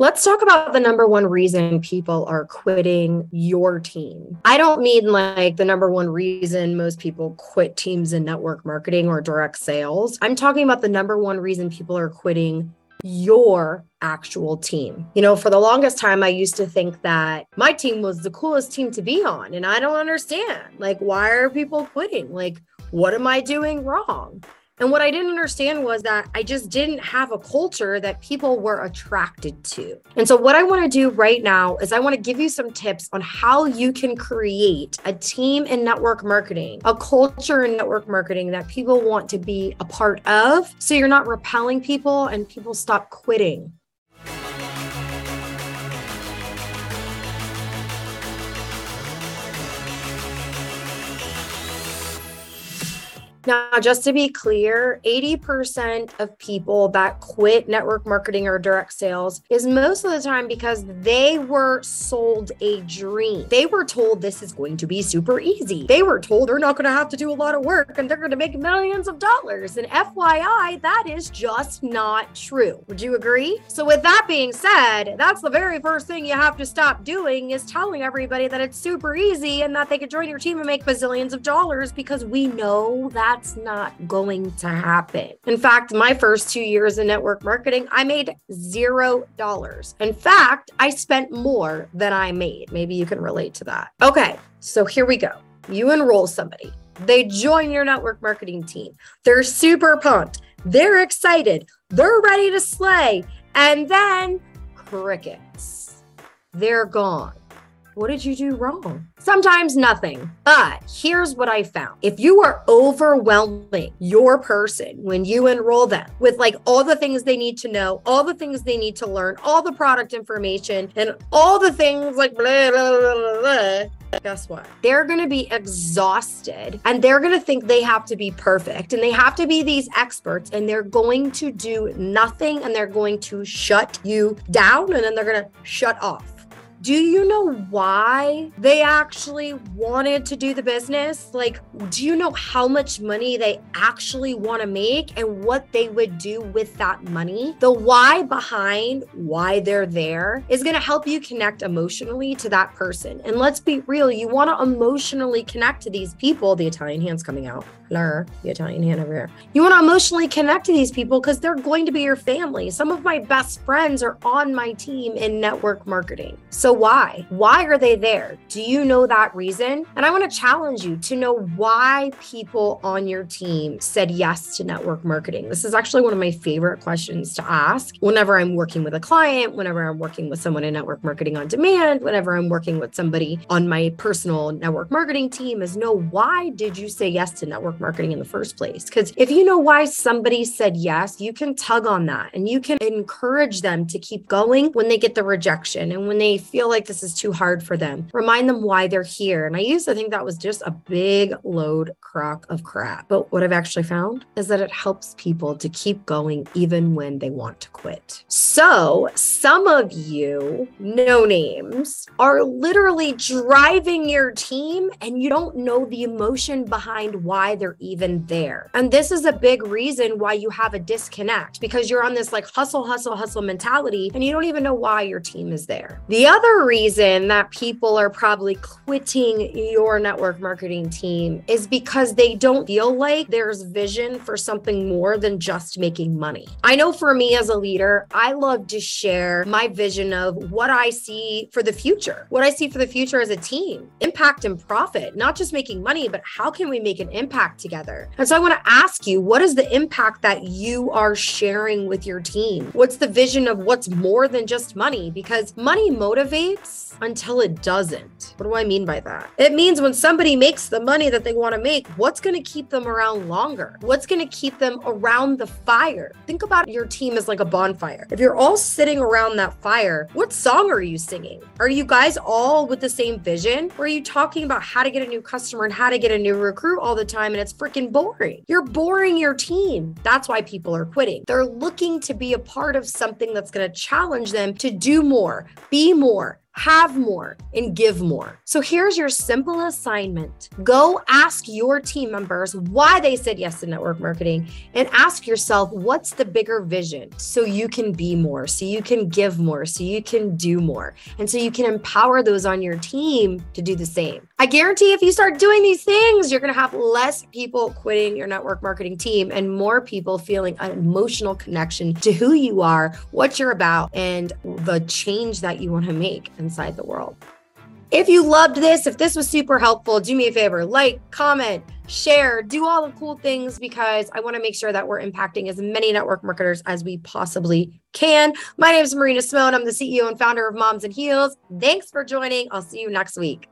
Let's talk about the number one reason people are quitting your team. I don't mean like the number one reason most people quit teams in network marketing or direct sales. I'm talking about the number one reason people are quitting your actual team. You know, for the longest time, I used to think that my team was the coolest team to be on. And I don't understand. Like, why are people quitting? Like, what am I doing wrong? And what I didn't understand was that I just didn't have a culture that people were attracted to. And so, what I want to do right now is I want to give you some tips on how you can create a team in network marketing, a culture in network marketing that people want to be a part of. So, you're not repelling people and people stop quitting. Now, just to be clear, 80% of people that quit network marketing or direct sales is most of the time because they were sold a dream. They were told this is going to be super easy. They were told they're not going to have to do a lot of work and they're going to make millions of dollars. And FYI, that is just not true. Would you agree? So, with that being said, that's the very first thing you have to stop doing is telling everybody that it's super easy and that they could join your team and make bazillions of dollars because we know that that's not going to happen. In fact, my first two years in network marketing, I made zero dollars. In fact, I spent more than I made. Maybe you can relate to that. Okay, so here we go. You enroll somebody, they join your network marketing team. They're super pumped, they're excited, they're ready to slay. And then crickets, they're gone. What did you do wrong? Sometimes nothing. But here's what I found. If you are overwhelming your person when you enroll them with like all the things they need to know, all the things they need to learn, all the product information, and all the things like blah, blah, blah, blah, guess what? They're going to be exhausted and they're going to think they have to be perfect and they have to be these experts and they're going to do nothing and they're going to shut you down and then they're going to shut off. Do you know why they actually wanted to do the business? Like, do you know how much money they actually want to make and what they would do with that money? The why behind why they're there is going to help you connect emotionally to that person. And let's be real, you want to emotionally connect to these people. The Italian hand's coming out. Blur, the Italian hand over here. You want to emotionally connect to these people because they're going to be your family. Some of my best friends are on my team in network marketing. So so, why? Why are they there? Do you know that reason? And I want to challenge you to know why people on your team said yes to network marketing. This is actually one of my favorite questions to ask whenever I'm working with a client, whenever I'm working with someone in network marketing on demand, whenever I'm working with somebody on my personal network marketing team is know why did you say yes to network marketing in the first place? Because if you know why somebody said yes, you can tug on that and you can encourage them to keep going when they get the rejection and when they feel feel like this is too hard for them. Remind them why they're here. And I used to think that was just a big load crock of crap. But what I've actually found is that it helps people to keep going even when they want to quit. So some of you, no names, are literally driving your team and you don't know the emotion behind why they're even there. And this is a big reason why you have a disconnect because you're on this like hustle, hustle, hustle mentality and you don't even know why your team is there. The other other reason that people are probably quitting your network marketing team is because they don't feel like there's vision for something more than just making money. I know for me as a leader, I love to share my vision of what I see for the future, what I see for the future as a team, impact and profit, not just making money, but how can we make an impact together? And so I want to ask you, what is the impact that you are sharing with your team? What's the vision of what's more than just money? Because money motivates until it doesn't. What do I mean by that? It means when somebody makes the money that they want to make, what's going to keep them around longer? What's going to keep them around the fire? Think about your team as like a bonfire. If you're all sitting around that fire, what song are you singing? Are you guys all with the same vision? Or are you talking about how to get a new customer and how to get a new recruit all the time and it's freaking boring? You're boring your team. That's why people are quitting. They're looking to be a part of something that's going to challenge them to do more, be more, have more, and give more. So here's your simple assignment go ask your team members why they said yes to network marketing and ask yourself what's the bigger vision so you can be more, so you can give more, so you can do more, and so you can empower those on your team to do the same. I guarantee if you start doing these things, you're going to have less people quitting your network marketing team and more people feeling an emotional connection to who you are, what you're about, and the change that you want to make inside the world. If you loved this, if this was super helpful, do me a favor like, comment, share, do all the cool things because I want to make sure that we're impacting as many network marketers as we possibly can. My name is Marina Simone. I'm the CEO and founder of Moms and Heels. Thanks for joining. I'll see you next week.